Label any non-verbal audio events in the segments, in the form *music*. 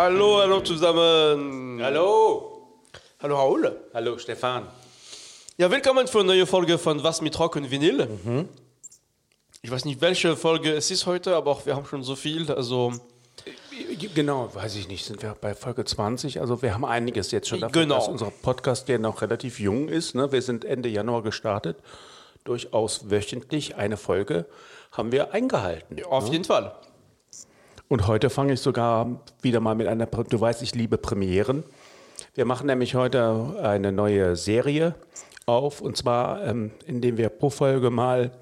Hallo, hallo zusammen. Hallo. Hallo Raoul. Hallo Stefan. Ja, willkommen für eine neue Folge von Was mit Rock und Vinyl. Ich weiß nicht, welche Folge es ist heute, aber auch wir haben schon so viel. Also Genau, weiß ich nicht, sind wir bei Folge 20. Also wir haben einiges jetzt schon dafür, Genau. dass unser Podcast, der noch relativ jung ist. Ne? Wir sind Ende Januar gestartet. Durchaus wöchentlich eine Folge haben wir eingehalten. auf jeden Fall. Und heute fange ich sogar wieder mal mit einer, du weißt, ich liebe Premieren. Wir machen nämlich heute eine neue Serie auf und zwar, ähm, indem wir pro Folge mal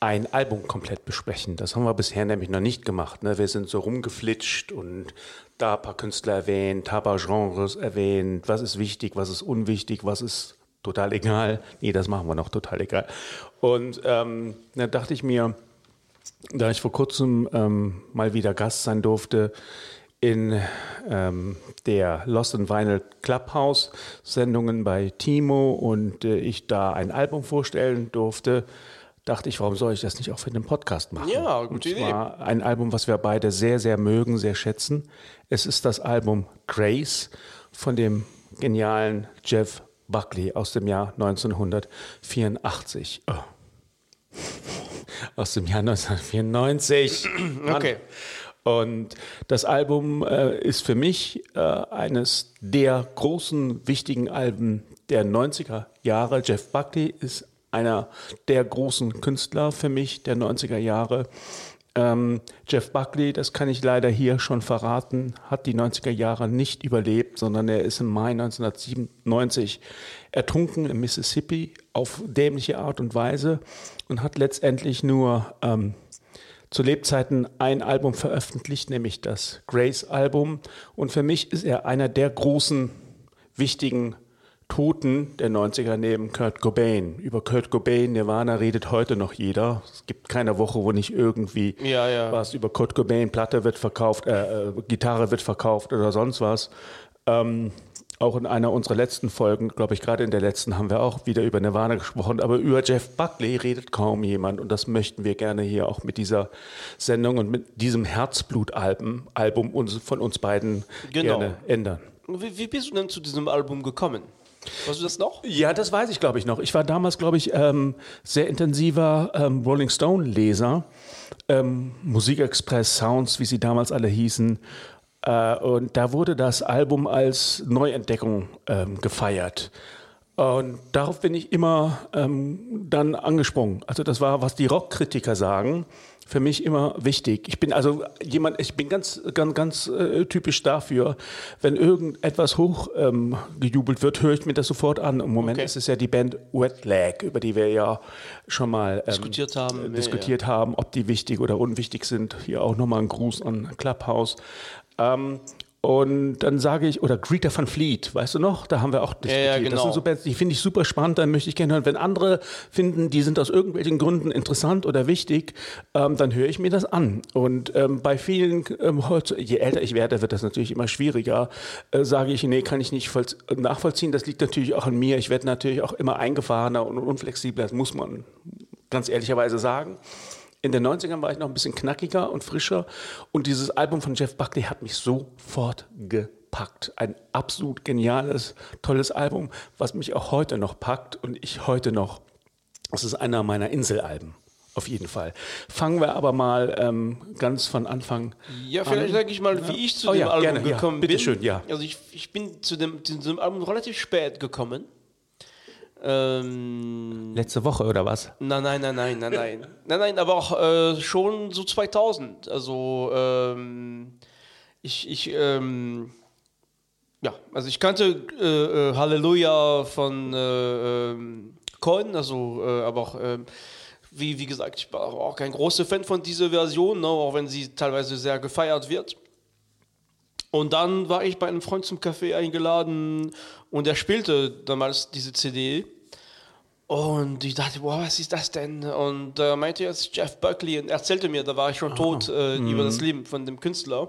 ein Album komplett besprechen. Das haben wir bisher nämlich noch nicht gemacht. Ne? Wir sind so rumgeflitscht und da ein paar Künstler erwähnt, da ein paar Genres erwähnt, was ist wichtig, was ist unwichtig, was ist total egal. Nee, das machen wir noch total egal. Und ähm, da dachte ich mir, da ich vor kurzem ähm, mal wieder Gast sein durfte in ähm, der Lost in Vinyl Clubhouse Sendungen bei Timo und äh, ich da ein Album vorstellen durfte, dachte ich, warum soll ich das nicht auch für den Podcast machen? Ja, gute und Idee. ein Album, was wir beide sehr, sehr mögen, sehr schätzen. Es ist das Album Grace von dem genialen Jeff Buckley aus dem Jahr 1984. Oh aus dem Jahr 1994. *clears throat* Okay. Und das Album äh, ist für mich äh, eines der großen, wichtigen Alben der 90er Jahre. Jeff Buckley ist einer der großen Künstler für mich der 90er Jahre. Ähm, Jeff Buckley, das kann ich leider hier schon verraten, hat die 90er Jahre nicht überlebt, sondern er ist im Mai 1997 ertrunken im Mississippi auf dämliche Art und Weise und hat letztendlich nur ähm, zu Lebzeiten ein Album veröffentlicht, nämlich das Grace-Album. Und für mich ist er einer der großen, wichtigen Toten der 90er neben Kurt Cobain. Über Kurt Cobain, Nirvana redet heute noch jeder. Es gibt keine Woche, wo nicht irgendwie Ja, ja. was über Kurt Cobain, Platte wird verkauft, äh, äh, Gitarre wird verkauft oder sonst was. Ähm, auch in einer unserer letzten Folgen, glaube ich, gerade in der letzten haben wir auch wieder über Nirvana gesprochen, aber über Jeff Buckley redet kaum jemand und das möchten wir gerne hier auch mit dieser Sendung und mit diesem Herzblut-Album Album uns, von uns beiden Genau. gerne ändern. Wie, wie bist du denn zu diesem Album gekommen? Weißt du das noch? Ja, das weiß ich, glaube ich, noch. Ich war damals, glaube ich, ähm, sehr intensiver ähm, Rolling Stone-Leser. Ähm, Musikexpress Sounds, wie sie damals alle hießen. Äh, und da wurde das Album als Neuentdeckung ähm, gefeiert. Und darauf bin ich immer ähm, dann angesprungen. Also das war, was die Rockkritiker sagen, für mich immer wichtig. Ich bin also jemand, ich bin ganz, ganz, ganz äh, typisch dafür, wenn irgendetwas hoch ähm, gejubelt wird, höre ich mir das sofort an. Im Moment Okay. ist es ja die Band Wet Leg, über die wir ja schon mal ähm, Diskutiert haben. äh, Ja, diskutiert haben, ob die wichtig oder unwichtig sind. Hier auch nochmal ein Gruß an Clubhouse. Ähm, und dann sage ich, oder Greta van Fleet, weißt du noch? Da haben wir auch diskutiert. ja, Das genau. sind so Bands, die finde ich super spannend, da möchte ich gerne hören. Wenn andere finden, die sind aus irgendwelchen Gründen interessant oder wichtig, ähm, dann höre ich mir das an. Und ähm, bei vielen, ähm, je älter ich werde, wird das natürlich immer schwieriger, äh, sage ich, nee, kann ich nicht voll, nachvollziehen. Das liegt natürlich auch an mir. Ich werde natürlich auch immer eingefahrener und unflexibler, das muss man ganz ehrlicherweise sagen. In den 90ern war ich noch ein bisschen knackiger und frischer und dieses Album von Jeff Buckley hat mich sofort gepackt. Ein absolut geniales, tolles Album, was mich auch heute noch packt und ich heute noch. Es ist einer meiner Inselalben. Auf jeden Fall. Fangen wir aber mal ähm, ganz von Anfang Ja, vielleicht an. sage ich mal, wie ich zu Oh dem ja, Album gerne, ja. gekommen Bitte bin. schön, ja. Also ich, ich bin zu dem, zu diesem Album relativ spät gekommen. Ähm, Letzte Woche oder was? nein, nein, nein, nein, nein, nein. Nein, nein, aber auch äh, schon so 2000. Also ähm, ich, ich, ähm, ja, also ich kannte äh, äh, Halleluja von äh, ähm, Cohen, also äh, aber auch ähm, wie, wie gesagt, ich war auch kein großer Fan von dieser Version, ne, auch wenn sie teilweise sehr gefeiert wird. Und dann war ich bei einem Freund zum Café eingeladen und er spielte damals diese CD. Und ich dachte, boah, was ist das denn? Und äh, meinte jetzt Jeff Buckley und erzählte mir, da war ich schon tot äh, über das Leben von dem Künstler.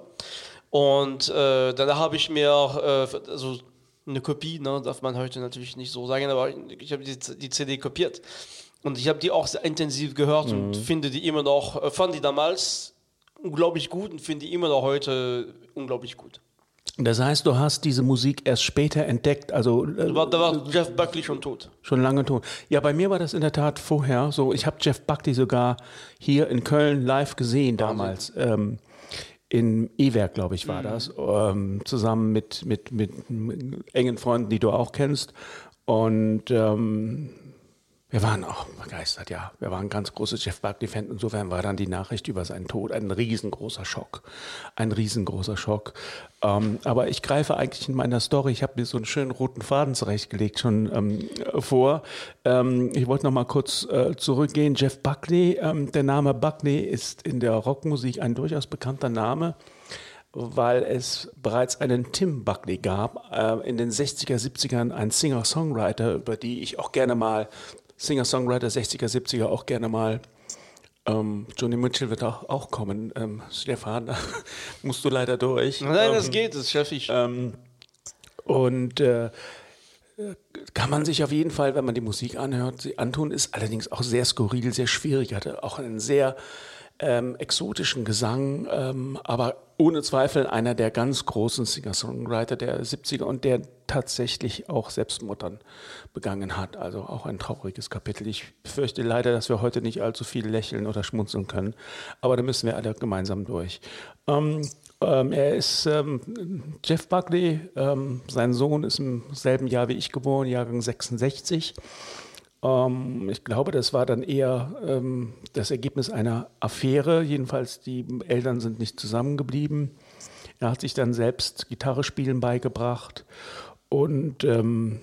Und äh, danach habe ich mir auch, äh, also eine Kopie, ne, darf man heute natürlich nicht so sagen, aber ich habe die, die CD kopiert. Und ich habe die auch sehr intensiv gehört und finde die immer noch, äh, fand die damals unglaublich gut und finde die immer noch heute unglaublich gut. Das heißt, du hast diese Musik erst später entdeckt, also da war, da war Jeff Buckley schon tot. Schon lange tot. Ja, bei mir war das in der Tat vorher so. Ich habe Jeff Buckley sogar hier in Köln live gesehen damals. Ähm, in E-Werk, glaube ich, war mhm. das. Ähm, zusammen mit, mit, mit, mit, engen Freunden, die du auch kennst. Und ähm, wir waren auch begeistert, ja. Wir waren ganz große Jeff Buckley-Fan. Insofern war dann die Nachricht über seinen Tod ein riesengroßer Schock. Ein riesengroßer Schock. Ähm, aber ich greife eigentlich in meiner Story, ich habe mir so einen schönen roten Faden zurechtgelegt schon ähm, vor. Ähm, ich wollte noch mal kurz äh, zurückgehen. Jeff Buckley, ähm, der Name Buckley ist in der Rockmusik ein durchaus bekannter Name weil es bereits einen Tim Buckley gab, äh, in den 60er, 70ern, ein Singer-Songwriter, über die ich auch gerne mal Singer-Songwriter 60er, 70er auch gerne mal. Ähm, Johnny Mitchell wird auch, auch kommen. Ähm, Stefan, da *laughs* musst du leider durch. Nein, ähm, das geht, das schaffe ich. Ähm, und äh, kann man sich auf jeden Fall, wenn man die Musik anhört, sie antun, ist allerdings auch sehr skurril, sehr schwierig, hatte auch einen sehr ähm, exotischen Gesang, ähm, aber ohne Zweifel einer der ganz großen Singer-Songwriter der 70er und der tatsächlich auch Selbstmordern begangen hat. Also auch ein trauriges Kapitel. Ich fürchte leider, dass wir heute nicht allzu viel lächeln oder schmunzeln können, aber da müssen wir alle gemeinsam durch. Ähm, ähm, er ist ähm, Jeff Buckley, ähm, sein Sohn ist im selben Jahr wie ich geboren, Jahrgang 66. Ähm, ich glaube, das war dann eher ähm, das Ergebnis einer Affäre. Jedenfalls, die Eltern sind nicht zusammengeblieben. Er hat sich dann selbst Gitarre spielen beigebracht und ähm,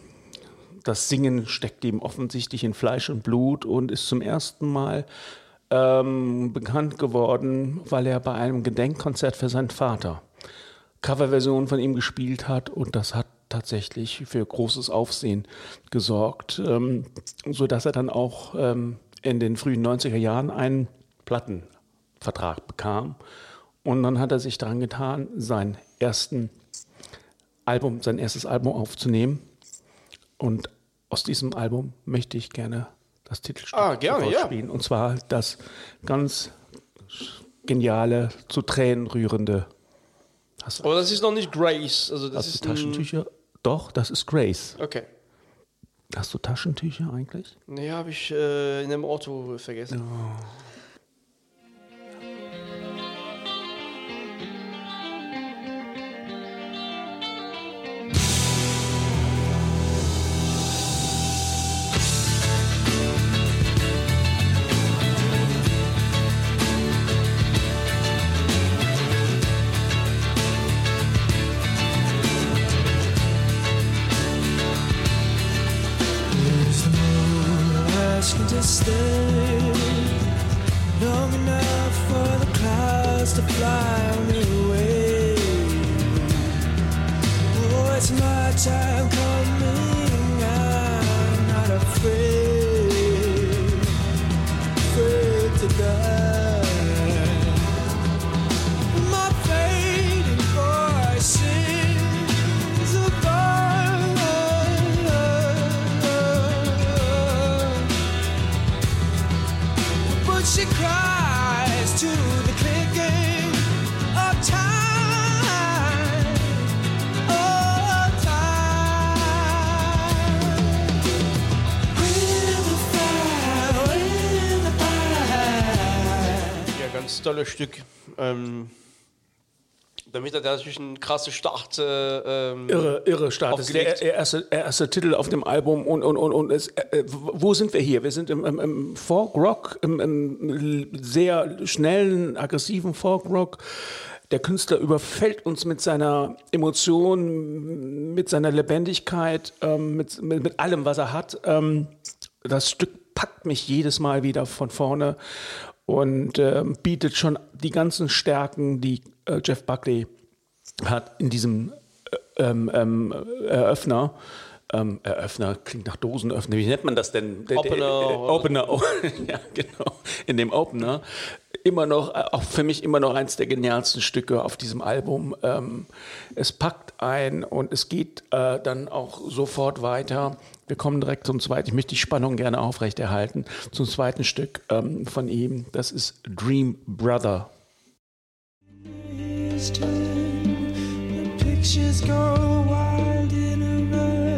das Singen steckt ihm offensichtlich in Fleisch und Blut und ist zum ersten Mal ähm, bekannt geworden, weil er bei einem Gedenkkonzert für seinen Vater Coverversion von ihm gespielt hat und das hat tatsächlich für großes Aufsehen gesorgt, ähm, sodass er dann auch ähm, in den frühen 90er Jahren einen Plattenvertrag bekam. Und dann hat er sich daran getan, sein ersten Album, sein erstes Album aufzunehmen. Und aus diesem Album möchte ich gerne das Titelstück ah, gerne, ja. spielen. Und zwar das ganz geniale, zu Tränen rührende. Aber das ist noch nicht Grace. Also das ist Taschentücher. Doch, das ist Grace. Okay. Hast du Taschentücher eigentlich? Nee, habe ich äh, in dem Auto vergessen. Oh. ask to stay long enough for the clouds to fly away. Oh, it's my time. Come tolles Stück. Ähm, damit er natürlich ein krasser Start. Äh, ähm, irre, irre Start. Das ist der erste, erste Titel auf dem Album. Und, und, und, und es, äh, wo sind wir hier? Wir sind im, im, im Folk Rock, im, im, sehr schnellen, aggressiven Folk Rock. Der Künstler überfällt uns mit seiner Emotion, mit seiner Lebendigkeit, ähm, mit, mit, mit, allem, was er hat. Ähm, das Stück packt mich jedes Mal wieder von vorne und äh, bietet schon die ganzen Stärken, die äh, Jeff Buckley hat in diesem äh, ähm, ähm, Eröffner. Ähm, Eröffner klingt nach Dosenöffner. Wie nennt man das denn? Opener. Der, der, Opener. Oh, *laughs* ja, genau. In dem Opener. Immer noch, äh, auch für mich immer noch eins der genialsten Stücke auf diesem Album. Ähm, es packt ein und es geht äh, dann auch sofort weiter. Wir kommen direkt zum zweiten. Ich möchte die Spannung gerne aufrechterhalten. Zum zweiten Stück ähm, von ihm. Das ist Dream Brother. pictures go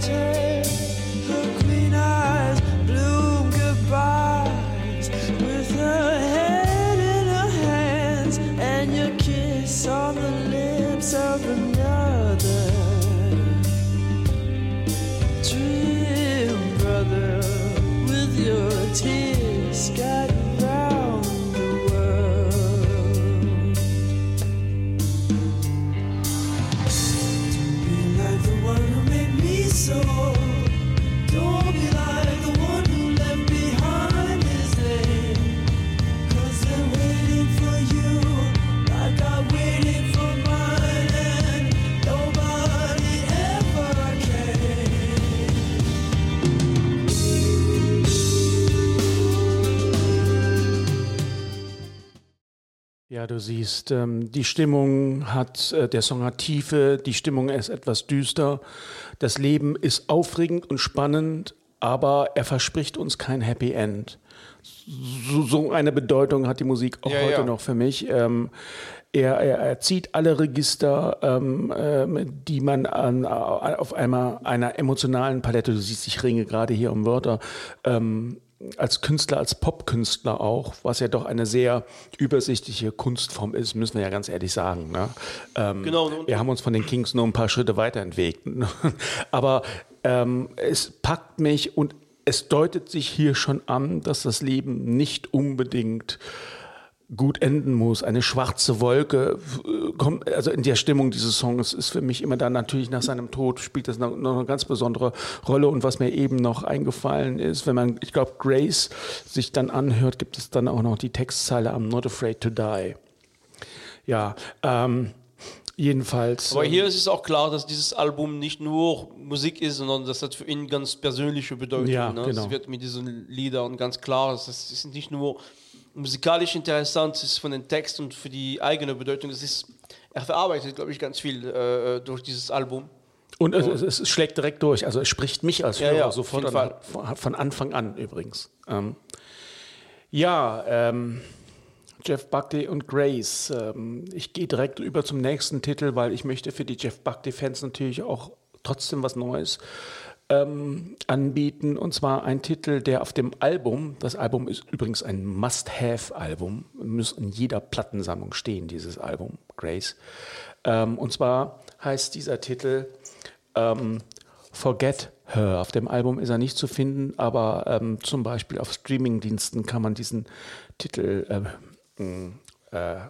shelter. Ja, du siehst, ähm, die Stimmung hat, äh, der Song hat Tiefe, die Stimmung ist etwas düster. Das Leben ist aufregend und spannend, aber er verspricht uns kein Happy End. So, so eine Bedeutung hat die Musik auch Ja, heute ja. noch für mich. Ähm, er, er, er zieht alle Register, ähm, ähm, die man an, auf einmal einer emotionalen Palette, du siehst, ich ringe gerade hier um Wörter, ähm, als Künstler, als Popkünstler auch, was ja doch eine sehr übersichtliche Kunstform ist, müssen wir ja ganz ehrlich sagen. Ne? Ähm, Genau, und- wir haben uns von den Kings nur ein paar Schritte weiterentwickelt. *laughs* Aber ähm, es packt mich und es deutet sich hier schon an, dass das Leben nicht unbedingt gut enden muss. Eine schwarze Wolke äh, kommt, also in der Stimmung dieses Songs ist für mich immer dann natürlich nach seinem Tod spielt das noch, eine ganz besondere Rolle. Und was mir eben noch eingefallen ist, wenn man, ich glaube, Grace sich dann anhört, gibt es dann auch noch die Textzeile I'm not afraid to die. Ja, ähm, jedenfalls. Aber hier ist es auch klar, dass dieses Album nicht nur Musik ist, sondern das hat für ihn ganz persönliche Bedeutung. Ja, ne? genau. Es wird mit diesen Liedern ganz klar, es ist nicht nur musikalisch interessant, es ist von den Text und für die eigene Bedeutung. Es ist, er verarbeitet, glaube ich, ganz viel äh, durch dieses Album. Und es, es, es schlägt direkt durch. Also es spricht mich als Ja, Hörer ja, auf sofort an, von Anfang an übrigens. Ähm, ja, ähm, Jeff Buckley und Grace. Ähm, ich gehe direkt über zum nächsten Titel, weil ich möchte für die Jeff Buckley-Fans natürlich auch trotzdem was Neues ähm, anbieten. Und zwar ein Titel, der auf dem Album, das Album ist übrigens ein Must-Have-Album, muss in jeder Plattensammlung stehen, dieses Album, Grace. Ähm, und zwar heißt dieser Titel ähm, Forget Her. Auf dem Album ist er nicht zu finden, aber ähm, zum Beispiel auf Streamingdiensten kann man diesen Titel äh, äh,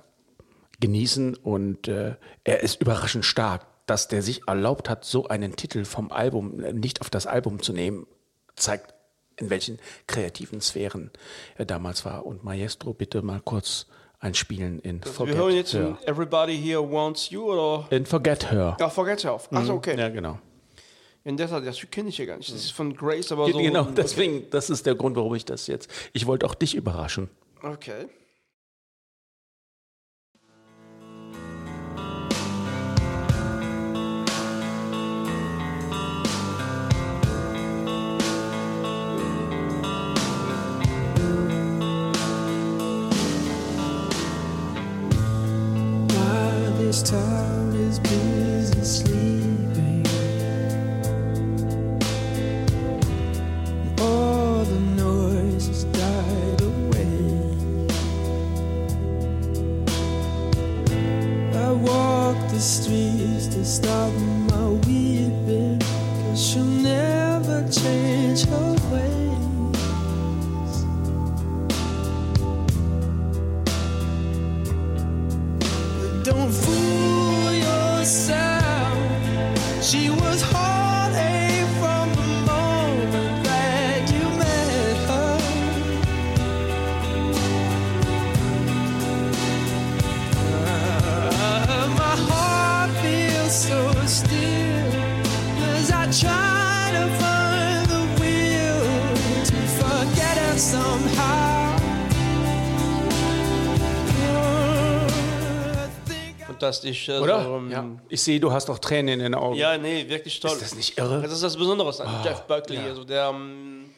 genießen und äh, er ist überraschend stark. Dass der sich erlaubt hat, so einen Titel vom Album äh, nicht auf das Album zu nehmen, zeigt, in welchen kreativen Sphären er damals war. Und Maestro, bitte mal kurz einspielen in Wir hören jetzt Her. in Everybody Here Wants You oder? In Forget Her. Ja, Forget Her. Achso, okay. Ja, genau. In der Tat, das kenne ich ja gar nicht. Das ist von Grace, aber so. genau, deswegen, das ist der Grund, warum ich das jetzt. Ich wollte auch dich überraschen. Okay. Fantastisch. Also, Oder? ähm, Ja. Ich sehe, du hast doch Tränen in den Augen. Ja, nee, wirklich toll. Ist das nicht irre? Das ist das Besondere an Jeff Buckley. ja. Also der ähm,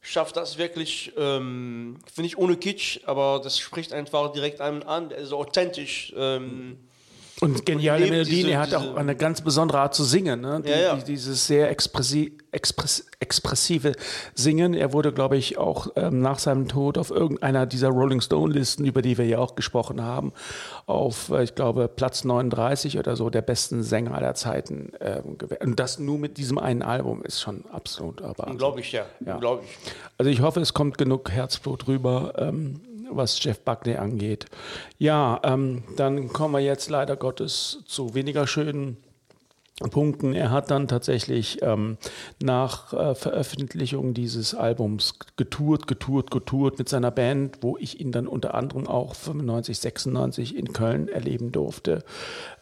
schafft das wirklich, ähm, finde ich, ohne Kitsch, aber das spricht einfach direkt einem an. Also authentisch. Ähm, Und geniale Melodien. er hat auch eine ganz besondere Art zu singen. Ne? Die, Ja, ja. Die, dieses sehr expressi express expressive Singen. Er wurde, glaube ich, auch ähm, nach seinem Tod auf irgendeiner dieser Rolling Stone-Listen, über die wir ja auch gesprochen haben, auf, äh, ich glaube, Platz 39 oder so der besten Sänger aller Zeiten ähm, gewählt. Und das nur mit diesem einen Album ist schon absolut aber unglaublich, ja. Ja. Unglaublich. Also ich hoffe, es kommt genug Herzblut rüber, ähm, was Jeff Buckley angeht. Ja, ähm, dann kommen wir jetzt leider Gottes zu weniger schönen Punkten. Er hat dann tatsächlich ähm, nach äh, Veröffentlichung dieses Albums getourt, getourt, getourt mit seiner Band, wo ich ihn dann unter anderem auch 95, 96 in Köln erleben durfte.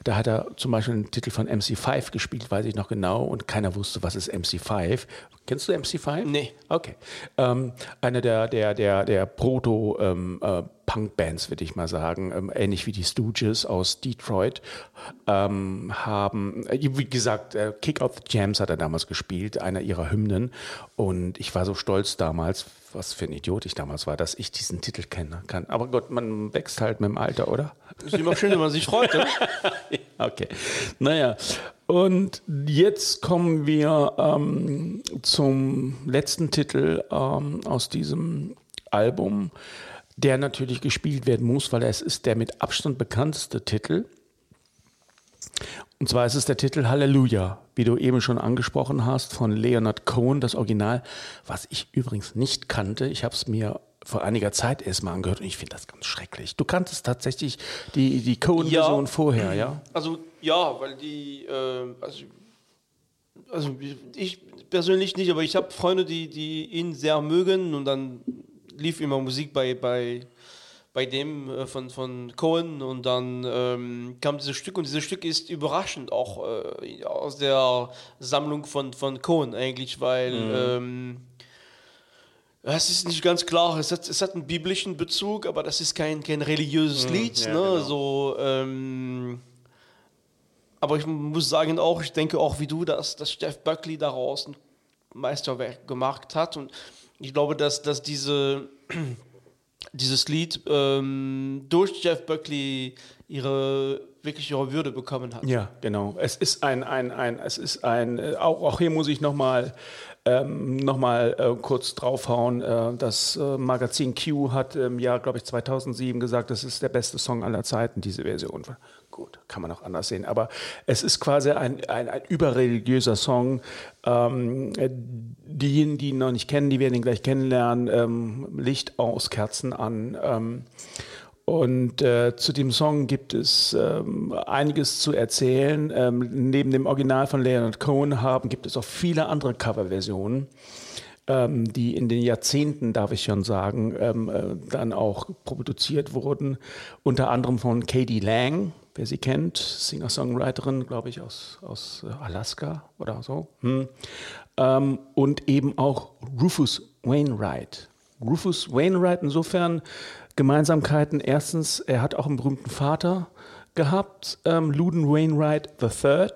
Da hat er zum Beispiel einen Titel von MC5 gespielt, weiß ich noch genau, und keiner wusste, was ist MC5. Kennst du MC5? Nee. Okay. Ähm, eine der, der, der, der Proto- ähm, äh, Punk-Bands, würde ich mal sagen, ähm, ähnlich wie die Stooges aus Detroit, ähm, haben, äh, wie gesagt, äh, Kick Out the Jams hat er damals gespielt, einer ihrer Hymnen. Und ich war so stolz damals, was für ein Idiot ich damals war, dass ich diesen Titel kennen kann. Aber Gott, man wächst halt mit dem Alter, oder? Ist immer schön, wenn man sich freut. Ne? *laughs* Okay. Naja, und jetzt kommen wir ähm, zum letzten Titel ähm, aus diesem Album, der natürlich gespielt werden muss, weil es ist der mit Abstand bekannteste Titel. Und zwar ist es der Titel Halleluja, wie du eben schon angesprochen hast, von Leonard Cohen, das Original, was ich übrigens nicht kannte. Ich habe es mir vor einiger Zeit erst mal angehört und ich finde das ganz schrecklich. Du kanntest tatsächlich die, die Cohen-Version Ja. vorher, ja? Also ja, weil die, äh, also, also ich persönlich nicht, aber ich habe Freunde, die, die ihn sehr mögen und dann lief immer Musik bei, bei, bei dem äh, von, von Cohen und dann ähm, kam dieses Stück und dieses Stück ist überraschend auch äh, aus der Sammlung von, von Cohen eigentlich, weil ähm, es ist nicht ganz klar, es hat, es hat einen biblischen Bezug, aber das ist kein, kein religiöses Lied. ja, ne? genau. so, ähm, aber ich muss sagen auch, ich denke auch wie du, dass, dass Jeff Buckley daraus ein Meisterwerk gemacht hat. Und ich glaube, dass, dass diese, dieses Lied ähm, durch Jeff Buckley ihre wirklich ihre Würde bekommen hat. Ja, genau. Es ist ein, ein, ein, es ist ein, äh, auch, auch hier muss ich nochmal ähm, noch äh, kurz draufhauen. Äh, das äh, Magazin Q hat im Jahr, glaube ich, 2007 gesagt, das ist der beste Song aller Zeiten, diese Version. Gut, kann man auch anders sehen. Aber es ist quasi ein, ein, ein überreligiöser Song. Ähm, äh, diejenigen, die ihn noch nicht kennen, die werden ihn gleich kennenlernen. Ähm, Licht aus, Kerzen an. Ähm, und äh, zu dem Song gibt es ähm, einiges zu erzählen. Ähm, neben dem Original von Leonard Cohen haben, gibt es auch viele andere Coverversionen, ähm, die in den Jahrzehnten, darf ich schon sagen, äh, dann auch produziert wurden. Unter anderem von Katie Lang, wer sie kennt, Singer-Songwriterin, glaube ich, aus, aus äh, Alaska oder so. Hm. Ähm, und eben auch Rufus Wainwright. Rufus Wainwright insofern Gemeinsamkeiten. Erstens, er hat auch einen berühmten Vater gehabt, ähm, Luden Wainwright III,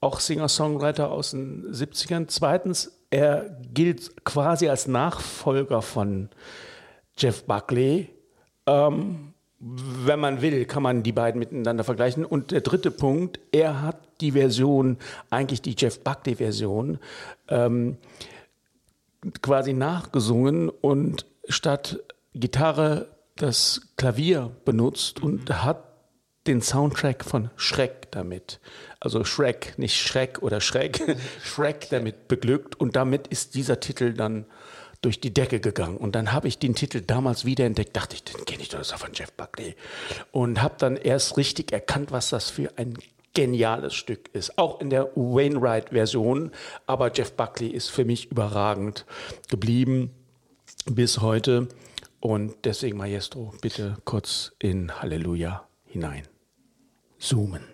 auch Singer-Songwriter aus den 70ern. Zweitens, er gilt quasi als Nachfolger von Jeff Buckley. Ähm, wenn man will, kann man die beiden miteinander vergleichen. Und der dritte Punkt, er hat die Version, eigentlich die Jeff Buckley-Version, ähm, quasi nachgesungen und statt Gitarre das Klavier benutzt und hat den Soundtrack von Shrek damit. Also Shrek, nicht Schreck oder Schreck, *laughs* Shrek damit beglückt und damit ist dieser Titel dann durch die Decke gegangen. Und dann habe ich den Titel damals wiederentdeckt, dachte ich, den kenne ich doch, das ist von Jeff Buckley. Und habe dann erst richtig erkannt, was das für ein geniales Stück ist. Auch in der Wainwright-Version. Aber Jeff Buckley ist für mich überragend geblieben bis heute. Und deswegen, Maestro, bitte kurz in Halleluja hinein. Zoomen.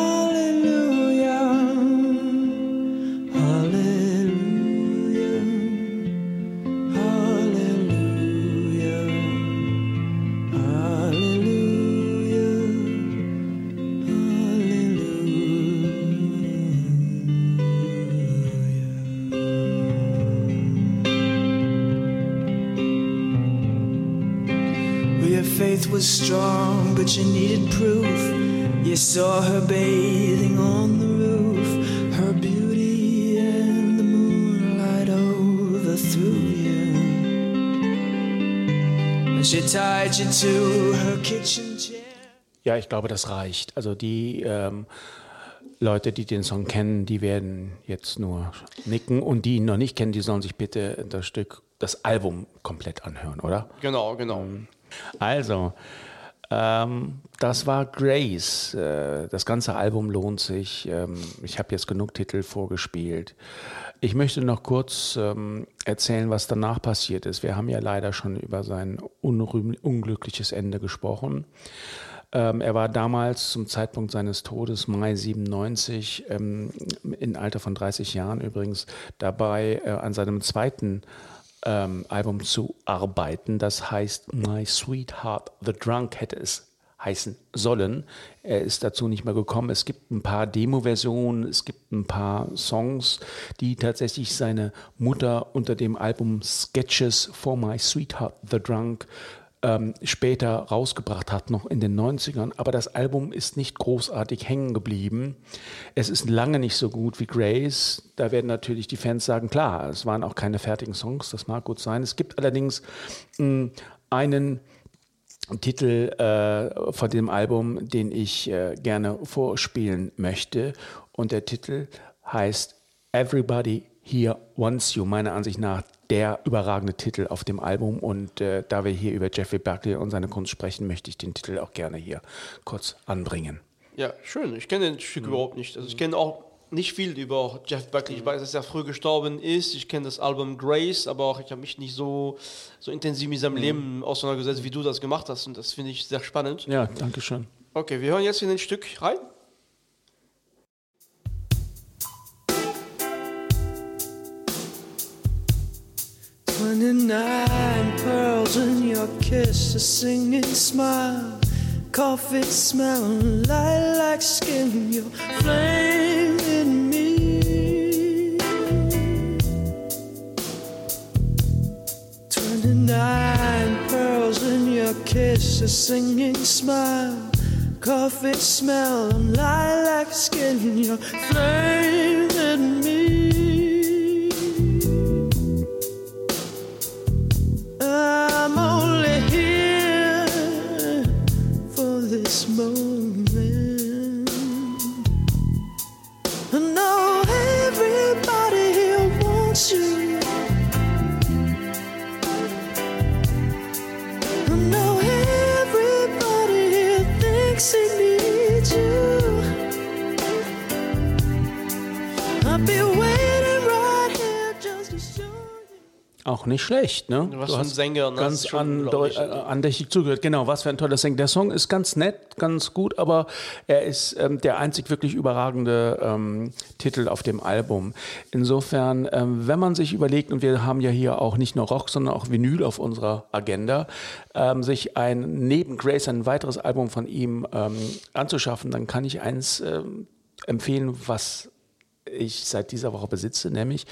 Was strong, but you needed proof. You saw her bathing on the roof, her beauty and the moonlight overthrew you. And she tied you to her kitchen chair. Ja, ich glaube, das reicht. Also die ähm, Leute, die den Song kennen, die werden jetzt nur nicken und die ihn noch nicht kennen, die sollen sich bitte das Stück, das Album komplett anhören, oder? Genau, genau. Also, ähm, das war Grace. Äh, das ganze Album lohnt sich. Ähm, ich habe jetzt genug Titel vorgespielt. Ich möchte noch kurz ähm, erzählen, was danach passiert ist. Wir haben ja leider schon über sein unglückliches Ende gesprochen. Ähm, er war damals zum Zeitpunkt seines Todes, Mai 97, ähm, im Alter von 30 Jahren übrigens, dabei äh, an seinem zweiten ähm, Album zu arbeiten. Das heißt My Sweetheart the Drunk hätte es heißen sollen. Er ist dazu nicht mehr gekommen. Es gibt ein paar Demo-Versionen, es gibt ein paar Songs, die tatsächlich seine Mutter unter dem Album Sketches for My Sweetheart the Drunk ähm, später rausgebracht hat, noch in den 90ern. Aber das Album ist nicht großartig hängen geblieben. Es ist lange nicht so gut wie Grace. Da werden natürlich die Fans sagen, klar, es waren auch keine fertigen Songs, das mag gut sein. Es gibt allerdings mh, einen Titel äh, von dem Album, den ich äh, gerne vorspielen möchte. Und der Titel heißt Everybody Here Wants You. Meiner Ansicht nach der überragende Titel auf dem Album. Und äh, da wir hier über Jeffrey Buckley und seine Kunst sprechen, möchte ich den Titel auch gerne hier kurz anbringen. Ja, schön. Ich kenne das Stück überhaupt nicht. Also ich kenne auch nicht viel über Jeff Buckley. Ich weiß, dass er früh gestorben ist. Ich kenne das Album Grace, aber auch ich habe mich nicht so, so intensiv mit seinem Leben auseinandergesetzt, wie du das gemacht hast. Und das finde ich sehr spannend. Ja, danke schön. Okay, wir hören jetzt in ein Stück rein. Twenty-nine pearls in your kiss, a singing smile, coffee smelling, lilac skin, your flame in me. Twenty-nine pearls in your kiss, a singing smile, coffee smelling, lilac skin, your flame in me. Auch nicht schlecht, ne? Was Du für ein Sänger, ne? Ganz schon andächtig zugehört. Genau, was für ein toller Sänger. Der Song ist ganz nett, ganz gut, aber er ist ähm, der einzig wirklich überragende ähm, Titel auf dem Album. Insofern, ähm, wenn man sich überlegt, und wir haben ja hier auch nicht nur Rock, sondern auch Vinyl auf unserer Agenda, ähm, sich ein neben Grace ein weiteres Album von ihm ähm, anzuschaffen, dann kann ich eins ähm, empfehlen, was ich seit dieser Woche besitze, nämlich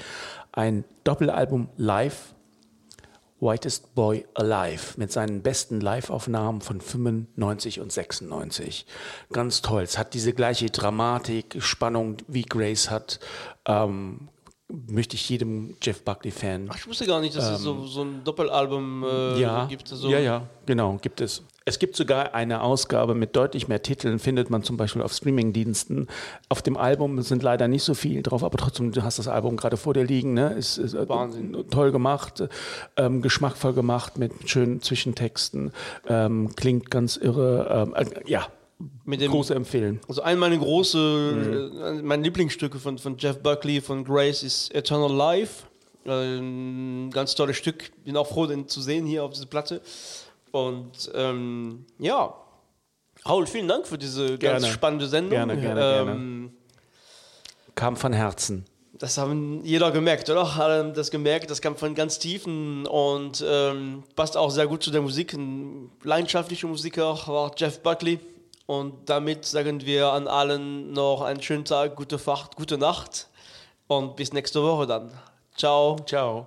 ein Doppelalbum live Whitest Boy Alive mit seinen besten Live-Aufnahmen von 95 und 96. Ganz toll. Es hat diese gleiche Dramatik, Spannung wie Grace hat. Ähm, möchte ich jedem Jeff Buckley-Fan Ach, ich wusste gar nicht, dass es so, so ein Doppelalbum äh, ja, gibt. So. ja, ja, genau, gibt es. Es gibt sogar eine Ausgabe mit deutlich mehr Titeln, findet man zum Beispiel auf Streamingdiensten. Auf dem Album sind leider nicht so viel drauf, aber trotzdem, du hast das Album gerade vor dir liegen, ne? Ist, ist äh, Wahnsinn. toll gemacht, ähm, geschmackvoll gemacht mit schönen Zwischentexten, ähm, klingt ganz irre. Ähm, äh, ja, Mit dem, große Empfehlen. Also ein meiner große, Mhm. äh, meine Lieblingsstücke von, von Jeff Buckley, von Grace ist Eternal Life. Ein ganz tolles Stück. Bin auch froh, den zu sehen hier auf dieser Platte. Und ähm, ja, Raul, vielen Dank für diese ganz Gerne. spannende Sendung. Gerne, gerne, ähm, Kam von Herzen. Das haben jeder gemerkt, oder? Alle das gemerkt, das kam von ganz tiefen und ähm, passt auch sehr gut zu der Musik. Ein leidenschaftlicher Musiker war Jeff Buckley. Und damit sagen wir an allen noch einen schönen Tag, gute Fahrt, gute Nacht und bis nächste Woche dann. Ciao. Ciao.